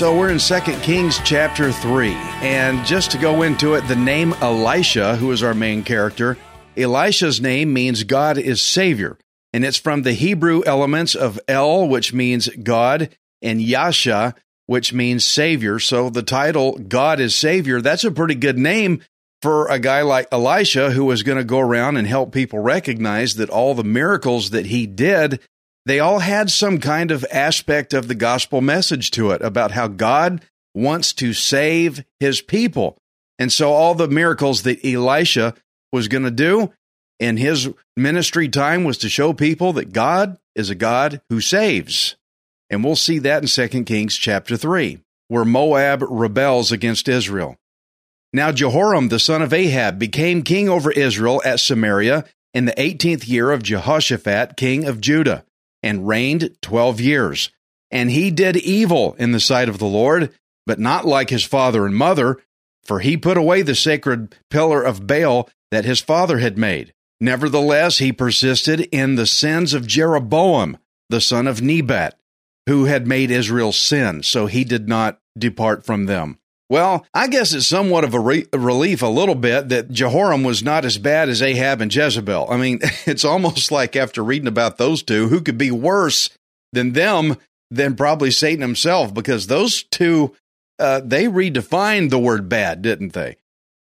So we're in 2 Kings chapter 3. And just to go into it, the name Elisha, who is our main character, Elisha's name means God is Savior. And it's from the Hebrew elements of El, which means God, and Yasha, which means Savior. So the title, God is Savior, that's a pretty good name for a guy like Elisha who was going to go around and help people recognize that all the miracles that he did they all had some kind of aspect of the gospel message to it about how God wants to save his people. And so all the miracles that Elisha was going to do in his ministry time was to show people that God is a God who saves. And we'll see that in 2 Kings chapter 3, where Moab rebels against Israel. Now Jehoram the son of Ahab became king over Israel at Samaria in the 18th year of Jehoshaphat, king of Judah and reigned twelve years. And he did evil in the sight of the Lord, but not like his father and mother, for he put away the sacred pillar of Baal that his father had made. Nevertheless, he persisted in the sins of Jeroboam, the son of Nebat, who had made Israel sin, so he did not depart from them. Well, I guess it's somewhat of a, re- relief a little bit that Jehoram was not as bad as Ahab and Jezebel. I mean, it's almost like after reading about those two, who could be worse than them than probably Satan himself? Because those two, uh, they redefined the word bad, didn't they?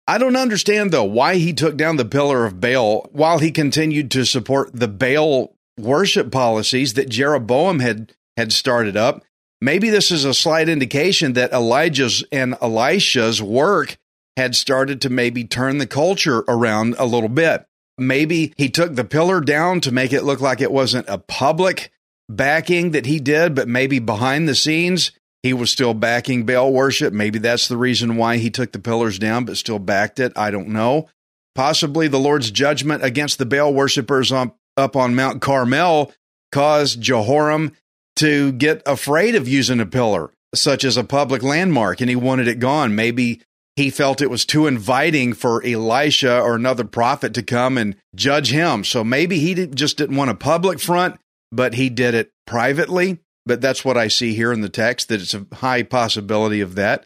I don't understand though why he took down the pillar of Baal while he continued to support the Baal worship policies that Jeroboam had had started up. Maybe this is a slight indication that Elijah's and Elisha's work had started to maybe turn the culture around a little bit. Maybe he took the pillar down to make it look like it wasn't a public backing that he did, but maybe behind the scenes he was still backing Baal worship. Maybe that's the reason why he took the pillars down, but still backed it. I don't know. Possibly the Lord's judgment against the Baal worshippers on, up on Mount Carmel caused Jehoram to get afraid of using a pillar, such as a public landmark, and he wanted it gone. Maybe he felt it was too inviting for Elisha or another prophet to come and judge him. So maybe he just didn't want a public front, but he did it privately. But that's what I see here in the text, that it's a high possibility of that.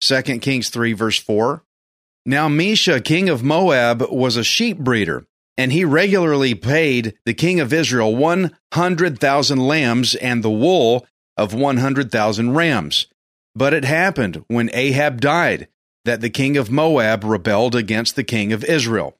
2 Kings 3, verse 4. Now, Mesha, king of Moab, was a sheep breeder and he regularly paid the king of Israel 100,000 lambs and the wool of 100,000 rams. But it happened when Ahab died that the king of Moab rebelled against the king of Israel.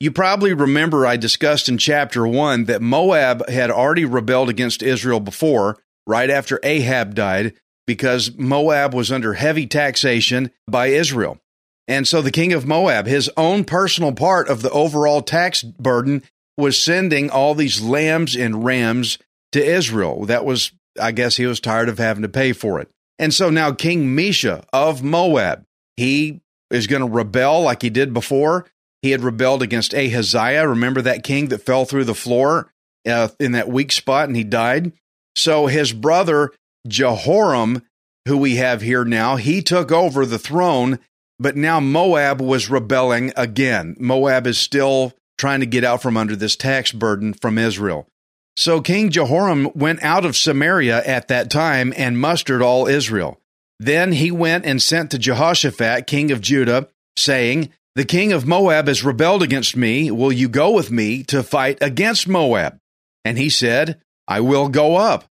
You probably remember I discussed in chapter 1 that Moab had already rebelled against Israel before, right after Ahab died, because Moab was under heavy taxation by Israel. And so the king of Moab, his own personal part of the overall tax burden, was sending all these lambs and rams to Israel. That was, I guess, he was tired of having to pay for it. And so now King Mesha of Moab, he is going to rebel like he did before. He had rebelled against Ahaziah. Remember that king that fell through the floor uh, in that weak spot and he died? So his brother Jehoram, who we have here now, he took over the throne but now Moab was rebelling again. Moab is still trying to get out from under this tax burden from Israel. So King Jehoram went out of Samaria at that time and mustered all Israel. Then he went and sent to Jehoshaphat, king of Judah, saying, The king of Moab has rebelled against me. Will you go with me to fight against Moab? And he said, I will go up.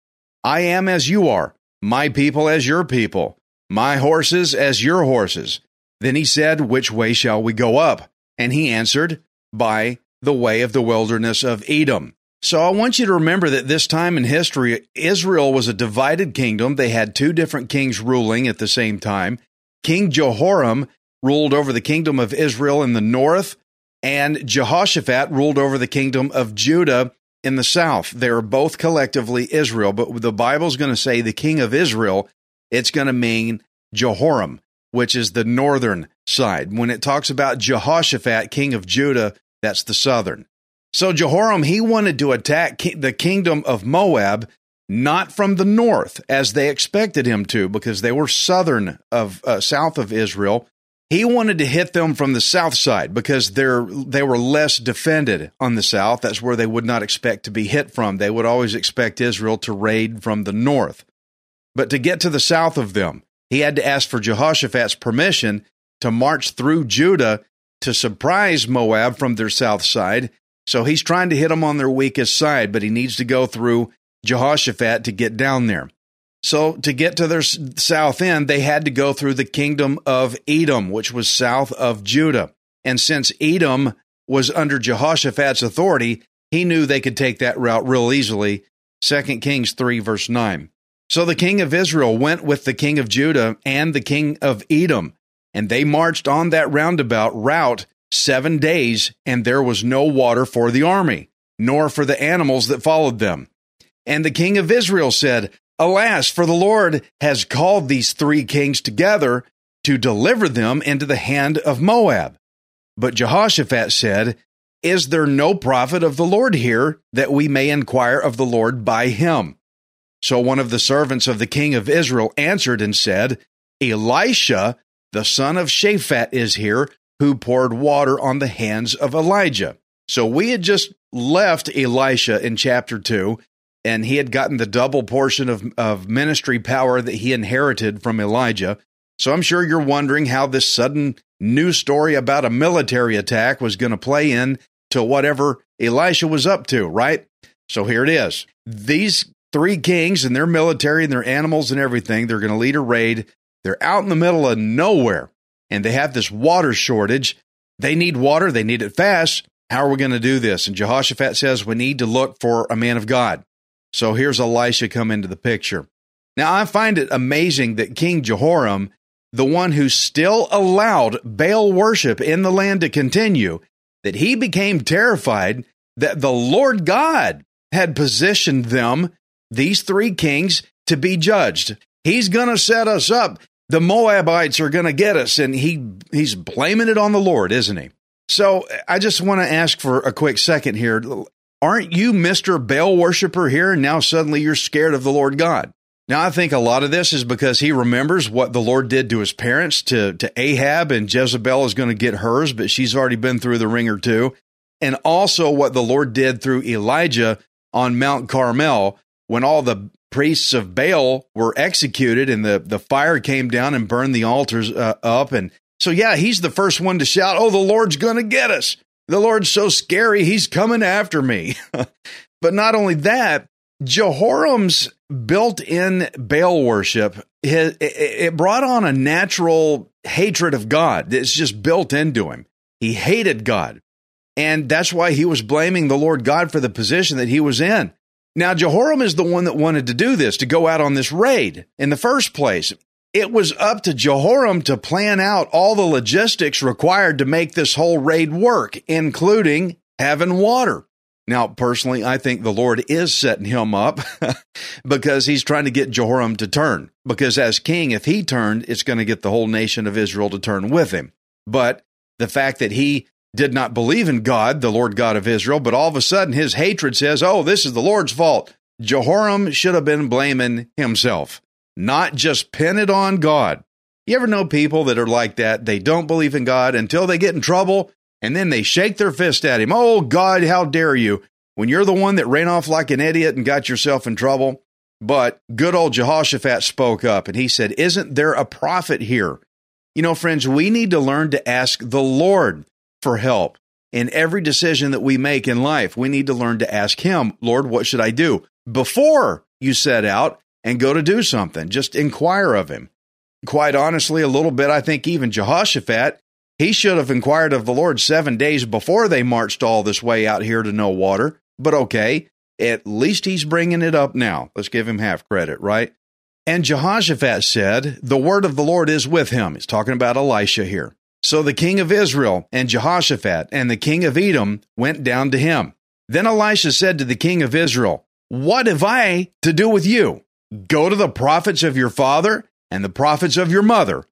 I am as you are, my people as your people, my horses as your horses. Then he said, Which way shall we go up? And he answered, By the way of the wilderness of Edom. So I want you to remember that this time in history, Israel was a divided kingdom. They had two different kings ruling at the same time. King Jehoram ruled over the kingdom of Israel in the north, and Jehoshaphat ruled over the kingdom of Judah in the south. They are both collectively Israel, but the Bible's going to say the king of Israel, it's going to mean Jehoram, which is the northern side. When it talks about Jehoshaphat, king of Judah, that's the southern. So Jehoram, he wanted to attack the kingdom of Moab, not from the north as they expected him to, because they were southern of uh, south of Israel. He wanted to hit them from the south side because they're they were less defended on the south. That's where they would not expect to be hit from. They would always expect Israel to raid from the north. But to get to the south of them, he had to ask for Jehoshaphat's permission to march through Judah to surprise Moab from their south side. So he's trying to hit them on their weakest side, but he needs to go through Jehoshaphat to get down there. So to get to their south end, they had to go through the kingdom of Edom, which was south of Judah. And since Edom was under Jehoshaphat's authority, he knew they could take that route real easily. 2 Kings 3, verse 9. So the king of Israel went with the king of Judah and the king of Edom, and they marched on that roundabout route seven days, and there was no water for the army, nor for the animals that followed them. And the king of Israel said, Alas, for the Lord has called these three kings together to deliver them into the hand of Moab. But Jehoshaphat said, Is there no prophet of the Lord here that we may inquire of the Lord by him? So one of the servants of the king of Israel answered and said, Elisha, the son of Shaphat, is here, who poured water on the hands of Elijah. So we had just left Elisha in chapter 2 and he had gotten the double portion of, of ministry power that he inherited from Elijah. So I'm sure you're wondering how this sudden news story about a military attack was going to play in to whatever Elisha was up to, right? So here it is. These three kings and their military and their animals and everything, they're going to lead a raid. They're out in the middle of nowhere and they have this water shortage. They need water, they need it fast. How are we going to do this? And Jehoshaphat says, We need to look for a man of God. So here's Elisha come into the picture. Now I find it amazing that King Jehoram, the one who still allowed Baal worship in the land to continue, that he became terrified that the Lord God had positioned them, these three kings, to be judged. He's going to set us up. The Moabites are going to get us. And he, he's blaming it on the Lord, isn't he? So I just want to ask for a quick second here. Aren't you Mr. Baal worshiper here? And now suddenly you're scared of the Lord God. Now, I think a lot of this is because he remembers what the Lord did to his parents, to, to Ahab, and Jezebel is going to get hers, but she's already been through the ringer too. And also what the Lord did through Elijah on Mount Carmel when all the priests of Baal were executed and the, the fire came down and burned the altars uh, up. And so, yeah, he's the first one to shout, Oh, the Lord's going to get us. The Lord's so scary, he's coming after me. but not only that, Jehoram's built in Baal worship, it brought on a natural hatred of God. It's just built into him. He hated God. And that's why he was blaming the Lord God for the position that he was in. Now, Jehoram is the one that wanted to do this, to go out on this raid in the first place it was up to Jehoram to plan out all the logistics required to make this whole raid work, including having water. Now, personally, I think the Lord is setting him up because he's trying to get Jehoram to turn. Because as king, if he turned, it's going to get the whole nation of Israel to turn with him. But the fact that he did not believe in God, the Lord God of Israel, but all of a sudden his hatred says, oh, this is the Lord's fault. Jehoram should have been blaming himself not just pin it on God. You ever know people that are like that? They don't believe in God until they get in trouble and then they shake their fist at him. Oh, God, how dare you? When you're the one that ran off like an idiot and got yourself in trouble. But good old Jehoshaphat spoke up and he said, Isn't there a prophet here? You know, friends, we need to learn to ask the Lord for help in every decision that we make in life. We need to learn to ask Him, Lord, what should I do? Before you set out and go to do something. Just inquire of him. Quite honestly, a little bit, I think even Jehoshaphat, He should have inquired of the Lord seven days before they marched all this way out here to no water. But okay, at least he's bringing it up now. Let's give him half credit, right? And Jehoshaphat said, The word of the Lord is with him. He's talking about Elisha here. So the king of Israel and Jehoshaphat and the king of Edom went down to him. Then Elisha said to the king of Israel, What have I to do with you? Go to the prophets of your father and the prophets of your mother.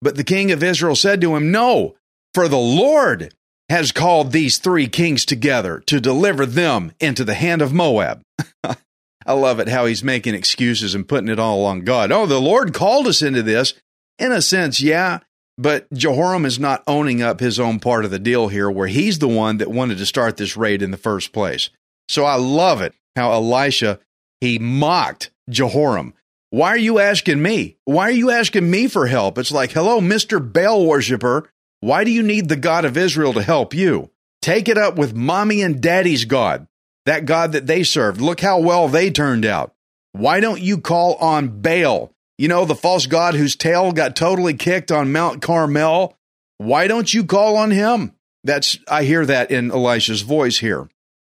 But the king of Israel said to him, No, for the Lord has called these three kings together to deliver them into the hand of Moab. I love it how he's making excuses and putting it all on God. Oh, the Lord called us into this. In a sense, yeah, but Jehoram is not owning up his own part of the deal here, where he's the one that wanted to start this raid in the first place. So I love it how Elisha, he mocked Jehoram. Why are you asking me? Why are you asking me for help? It's like, hello, Mr. Baal worshiper. Why do you need the God of Israel to help you? Take it up with mommy and daddy's God that God that they served. Look how well they turned out. Why don't you call on Baal? You know, the false God whose tail got totally kicked on Mount Carmel. Why don't you call on him? That's, I hear that in Elisha's voice here.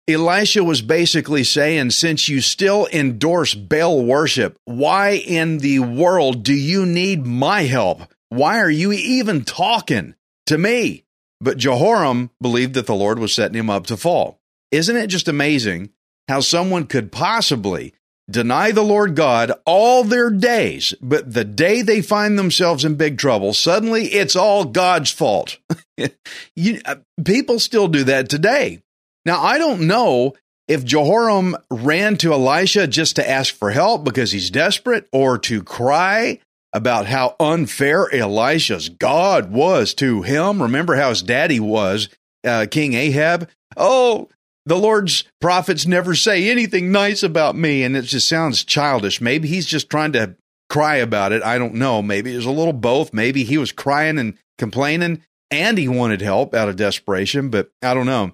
Elisha was basically saying, since you still endorse Baal worship, why in the world do you need my help? Why are you even talking to me? But Jehoram believed that the Lord was setting him up to fall. Isn't it just amazing how someone could possibly deny the Lord God all their days, but the day they find themselves in big trouble, suddenly it's all God's fault? you, uh, people still do that today. Now, I don't know if Jehoram ran to Elisha just to ask for help because he's desperate or to cry about how unfair Elisha's God was to him. Remember how his daddy was, uh, King Ahab? Oh, the Lord's prophets never say anything nice about me. And it just sounds childish. Maybe he's just trying to cry about it. I don't know. Maybe it was a little both. Maybe he was crying and complaining and he wanted help out of desperation, but I don't know.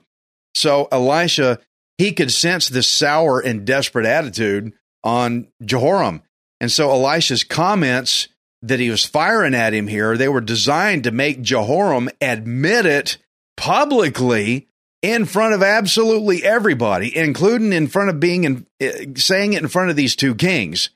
So Elisha, he could sense this sour and desperate attitude on Jehoram. And so Elisha's comments that he was firing at him here, they were designed to make Jehoram admit it publicly in front of absolutely everybody, including in front of being in, uh, saying it in front of these two kings,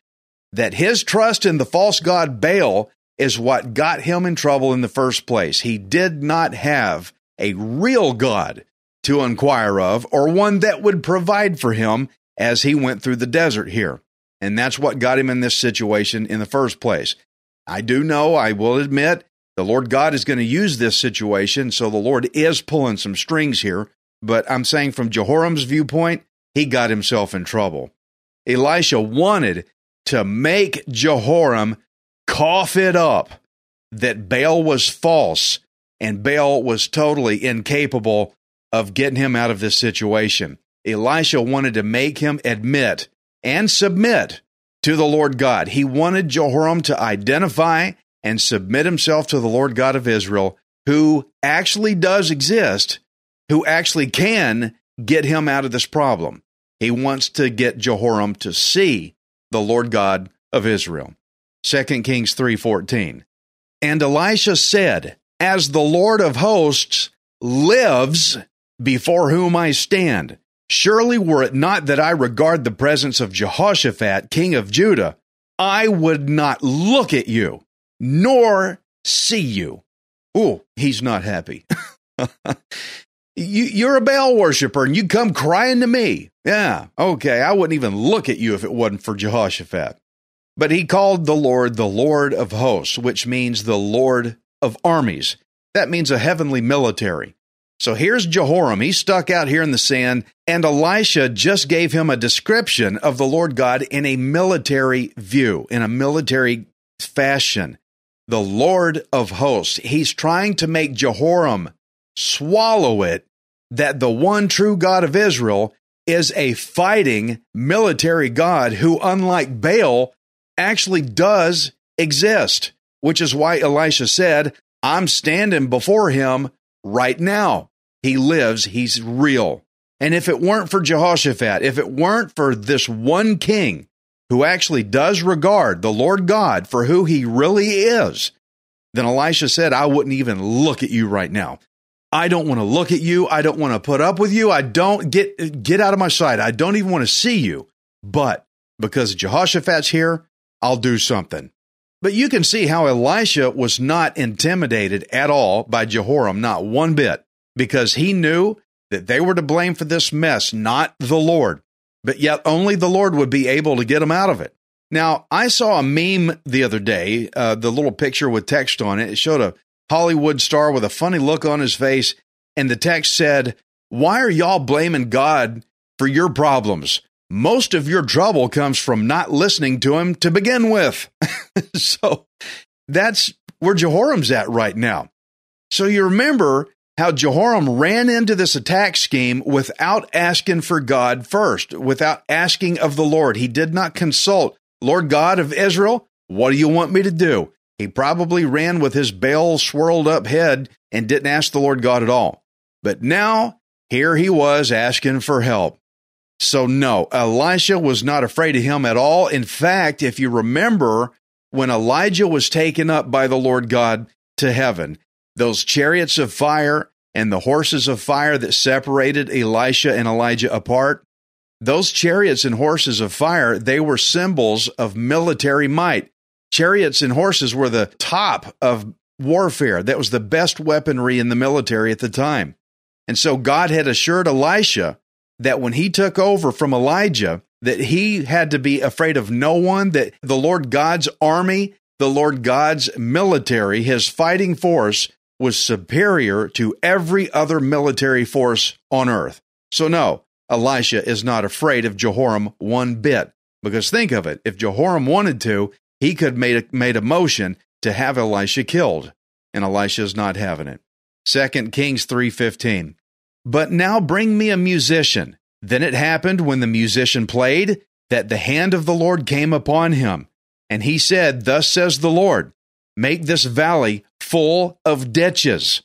that his trust in the false god Baal is what got him in trouble in the first place. He did not have a real God to inquire of or one that would provide for him as he went through the desert here. And that's what got him in this situation in the first place. I do know, I will admit, the Lord God is going to use this situation. So the Lord is pulling some strings here but I'm saying from Jehoram's viewpoint, he got himself in trouble. Elisha wanted to make Jehoram cough it up that Baal was false and Baal was totally incapable of getting him out of this situation. Elisha wanted to make him admit and submit to the Lord God. He wanted Jehoram to identify and submit himself to the Lord God of Israel, who actually does exist who actually can get him out of this problem. He wants to get Jehoram to see the Lord God of Israel. 2 Kings 3:14. And Elisha said, "As the Lord of hosts lives before whom I stand, surely were it not that I regard the presence of Jehoshaphat, king of Judah, I would not look at you nor see you." Oh, he's not happy. You, you're a Baal worshiper and you come crying to me. Yeah, okay, I wouldn't even look at you if it wasn't for Jehoshaphat. But he called the Lord the Lord of hosts, which means the Lord of armies. That means a heavenly military. So here's Jehoram. He's stuck out here in the sand, and Elisha just gave him a description of the Lord God in a military view, in a military fashion. The Lord of hosts. He's trying to make Jehoram swallow it that the one true God of Israel is a fighting military God who, unlike Baal, actually does exist, which is why Elisha said, I'm standing before him right now. He lives, he's real. And if it weren't for Jehoshaphat, if it weren't for this one king who actually does regard the Lord God for who he really is, then Elisha said, I wouldn't even look at you right now. I don't want to look at you. I don't want to put up with you. I don't get get out of my sight. I don't even want to see you. But because Jehoshaphat's here, I'll do something. But you can see how Elisha was not intimidated at all by Jehoram, not one bit, because he knew that they were to blame for this mess, not the Lord. But yet only the Lord would be able to get them out of it. Now, I saw a meme the other day, uh, the little picture with text on it. It showed a Hollywood star with a funny look on his face, and the text said, Why are y'all blaming God for your problems? Most of your trouble comes from not listening to him to begin with. so that's where Jehoram's at right now. So you remember how Jehoram ran into this attack scheme without asking for God first, without asking of the Lord. He did not consult, Lord God of Israel, what do you want me to do? He probably ran with his Baal swirled up head and didn't ask the Lord God at all. But now, here he was asking for help. So, no, Elisha was not afraid of him at all. In fact, if you remember, when Elijah was taken up by the Lord God to heaven, those chariots of fire and the horses of fire that separated Elisha and Elijah apart, those chariots and horses of fire, they were symbols of military might. Chariots and horses were the top of warfare. That was the best weaponry in the military at the time. And so God had assured Elisha that when he took over from Elijah, that he had to be afraid of no one, that the Lord God's army, the Lord God's military, his fighting force was superior to every other military force on earth. So, no, Elisha is not afraid of Jehoram one bit. Because think of it, if Jehoram wanted to, he could made a, made a motion to have Elisha killed, and Elisha is not having it. 2 Kings 3:15. But now bring me a musician. Then it happened when the musician played that the hand of the Lord came upon him, and he said, Thus says the Lord, make this valley full of ditches.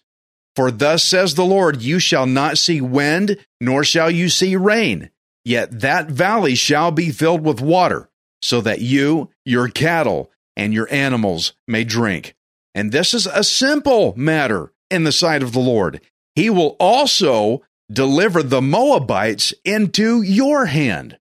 For thus says the Lord, you shall not see wind, nor shall you see rain, yet that valley shall be filled with water, so that you, your cattle, and your animals may drink. And this is a simple matter in the sight of the Lord. He will also deliver the Moabites into your hand.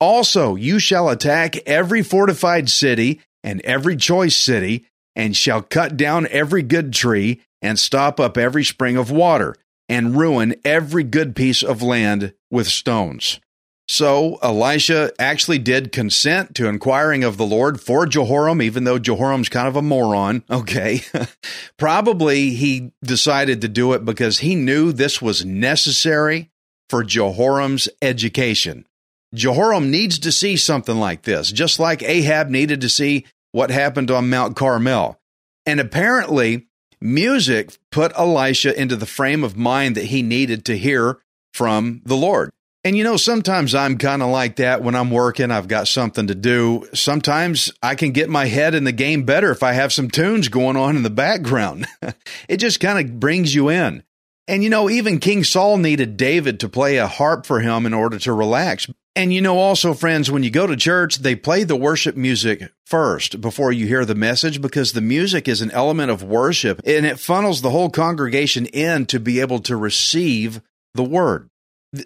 Also, you shall attack every fortified city and every choice city, and shall cut down every good tree, and stop up every spring of water, and ruin every good piece of land with stones. So Elisha actually did consent to inquiring of the Lord for Jehoram, even though Jehoram's kind of a moron. Okay. Probably he decided to do it because he knew this was necessary for Jehoram's education. Jehoram needs to see something like this, just like Ahab needed to see what happened on Mount Carmel. And apparently, music put Elisha into the frame of mind that he needed to hear from the Lord. And you know, sometimes I'm kind of like that when I'm working, I've got something to do. Sometimes I can get my head in the game better if I have some tunes going on in the background. it just kind of brings you in. And you know, even King Saul needed David to play a harp for him in order to relax. And you know, also, friends, when you go to church, they play the worship music first before you hear the message because the music is an element of worship and it funnels the whole congregation in to be able to receive the word.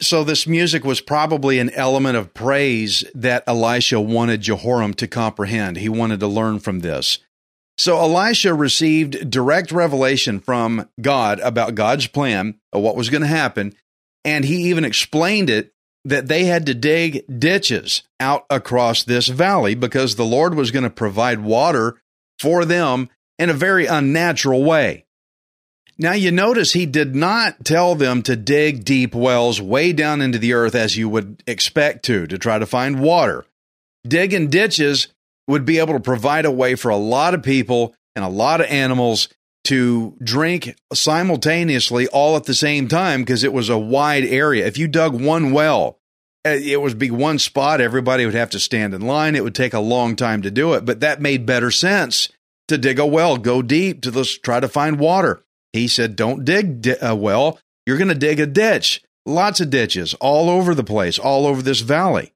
So this music was probably an element of praise that Elisha wanted Jehoram to comprehend. He wanted to learn from this. So Elisha received direct revelation from God about God's plan of what was going to happen, and he even explained it that they had to dig ditches out across this valley because the Lord was going to provide water for them in a very unnatural way. Now, you notice he did not tell them to dig deep wells way down into the earth as you would expect to, to try to find water. Digging ditches would be able to provide a way for a lot of people and a lot of animals to drink simultaneously all at the same time because it was a wide area. If you dug one well, eh, it would be one spot, everybody would have to stand in line. It would take a long time to do it, but that made better sense to dig a well, go deep to just try to find water. He said, Don't dig a uh, well, you're going to dig a ditch. Lots of ditches all over the place, all over this valley.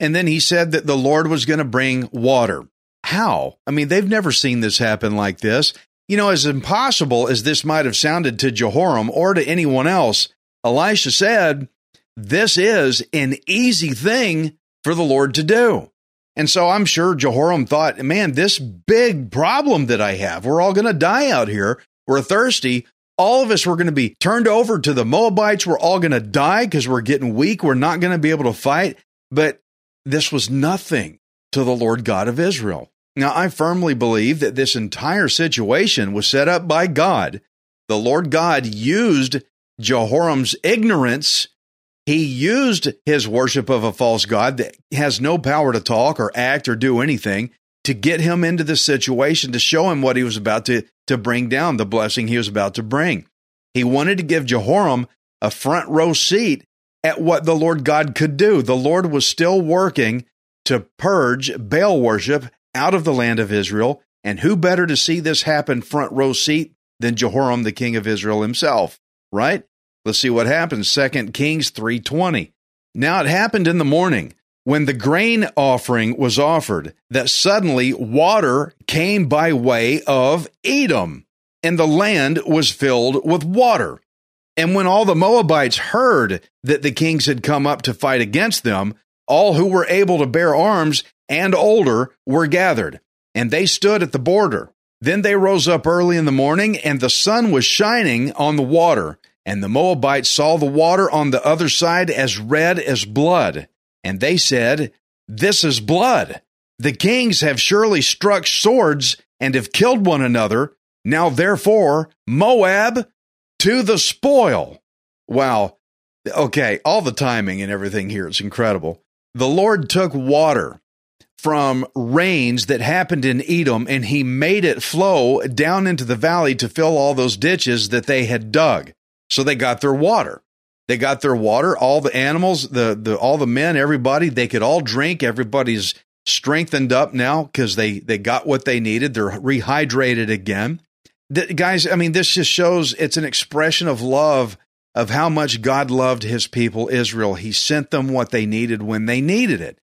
And then he said that the Lord was going to bring water. How? I mean, they've never seen this happen like this. You know, as impossible as this might have sounded to Jehoram or to anyone else, Elisha said, This is an easy thing for the Lord to do. And so I'm sure Jehoram thought, man, this big problem that I have, we're all going to die out here. We're thirsty. All of us were going to be turned over to the Moabites. We're all going to die because we're getting weak. We're not going to be able to fight. But this was nothing to the Lord God of Israel. Now, I firmly believe that this entire situation was set up by God. The Lord God used Jehoram's ignorance he used his worship of a false god that has no power to talk or act or do anything to get him into the situation to show him what he was about to, to bring down, the blessing he was about to bring. He wanted to give Jehoram a front row seat at what the Lord God could do. The Lord was still working to purge Baal worship out of the land of Israel. And who better to see this happen front row seat than Jehoram, the king of Israel himself, right? Let's see what happens. 2 Kings 3:20. Now it happened in the morning when the grain offering was offered that suddenly water came by way of Edom, and the land was filled with water. And when all the Moabites heard that the kings had come up to fight against them, all who were able to bear arms and older were gathered, and they stood at the border. Then they rose up early in the morning, and the sun was shining on the water and the Moabites saw the water on the other side as red as blood. And they said, This is blood. The kings have surely struck swords and have killed one another. Now, therefore, Moab to the spoil. Wow. Okay, all the timing and everything here, it's incredible. The Lord took water from rains that happened in Edom and he made it flow down into the valley to fill all those ditches that they had dug. So they got their water. They got their water. All the animals, the, the all the men, everybody, they could all drink. Everybody's strengthened up now because they they got what they needed. They're rehydrated again. The, guys, I mean, this just shows it's an expression of love of how much God loved his people, Israel. He sent them what they needed when they needed it.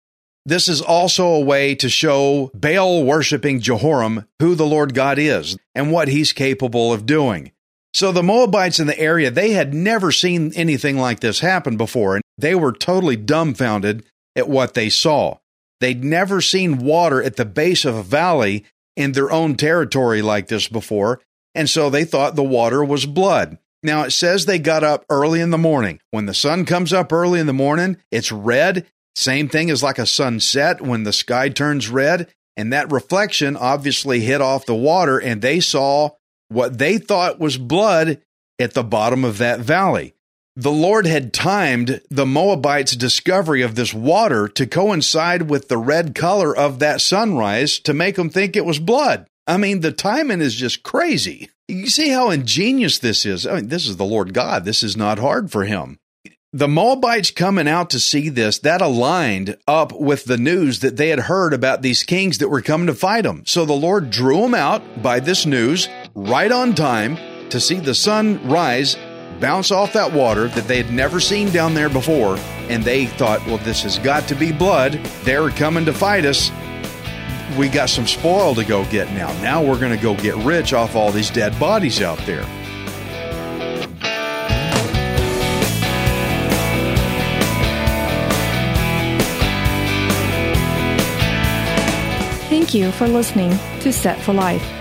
This is also a way to show Baal worshiping Jehoram who the Lord God is and what he's capable of doing. So the Moabites in the area, they had never seen anything like this happen before, and they were totally dumbfounded at what they saw. They'd never seen water at the base of a valley in their own territory like this before, and so they thought the water was blood. Now it says they got up early in the morning. When the sun comes up early in the morning, it's red. Same thing as like a sunset when the sky turns red. And that reflection obviously hit off the water, and they saw what they thought was blood at the bottom of that valley. The Lord had timed the Moabites' discovery of this water to coincide with the red color of that sunrise to make them think it was blood. I mean, the timing is just crazy. You see how ingenious this is. I mean, this is the Lord God. This is not hard for him. The Moabites coming out to see this, that aligned up with the news that they had heard about these kings that were coming to fight them. So the Lord drew them out by this news right on time to see the sun rise, bounce off that water that they had never seen down there before. And they thought, well, this has got to be blood. They're coming to fight us. We got some spoil to go get now. Now we're going to go get rich off all these dead bodies out there. Thank you for listening to Set for Life.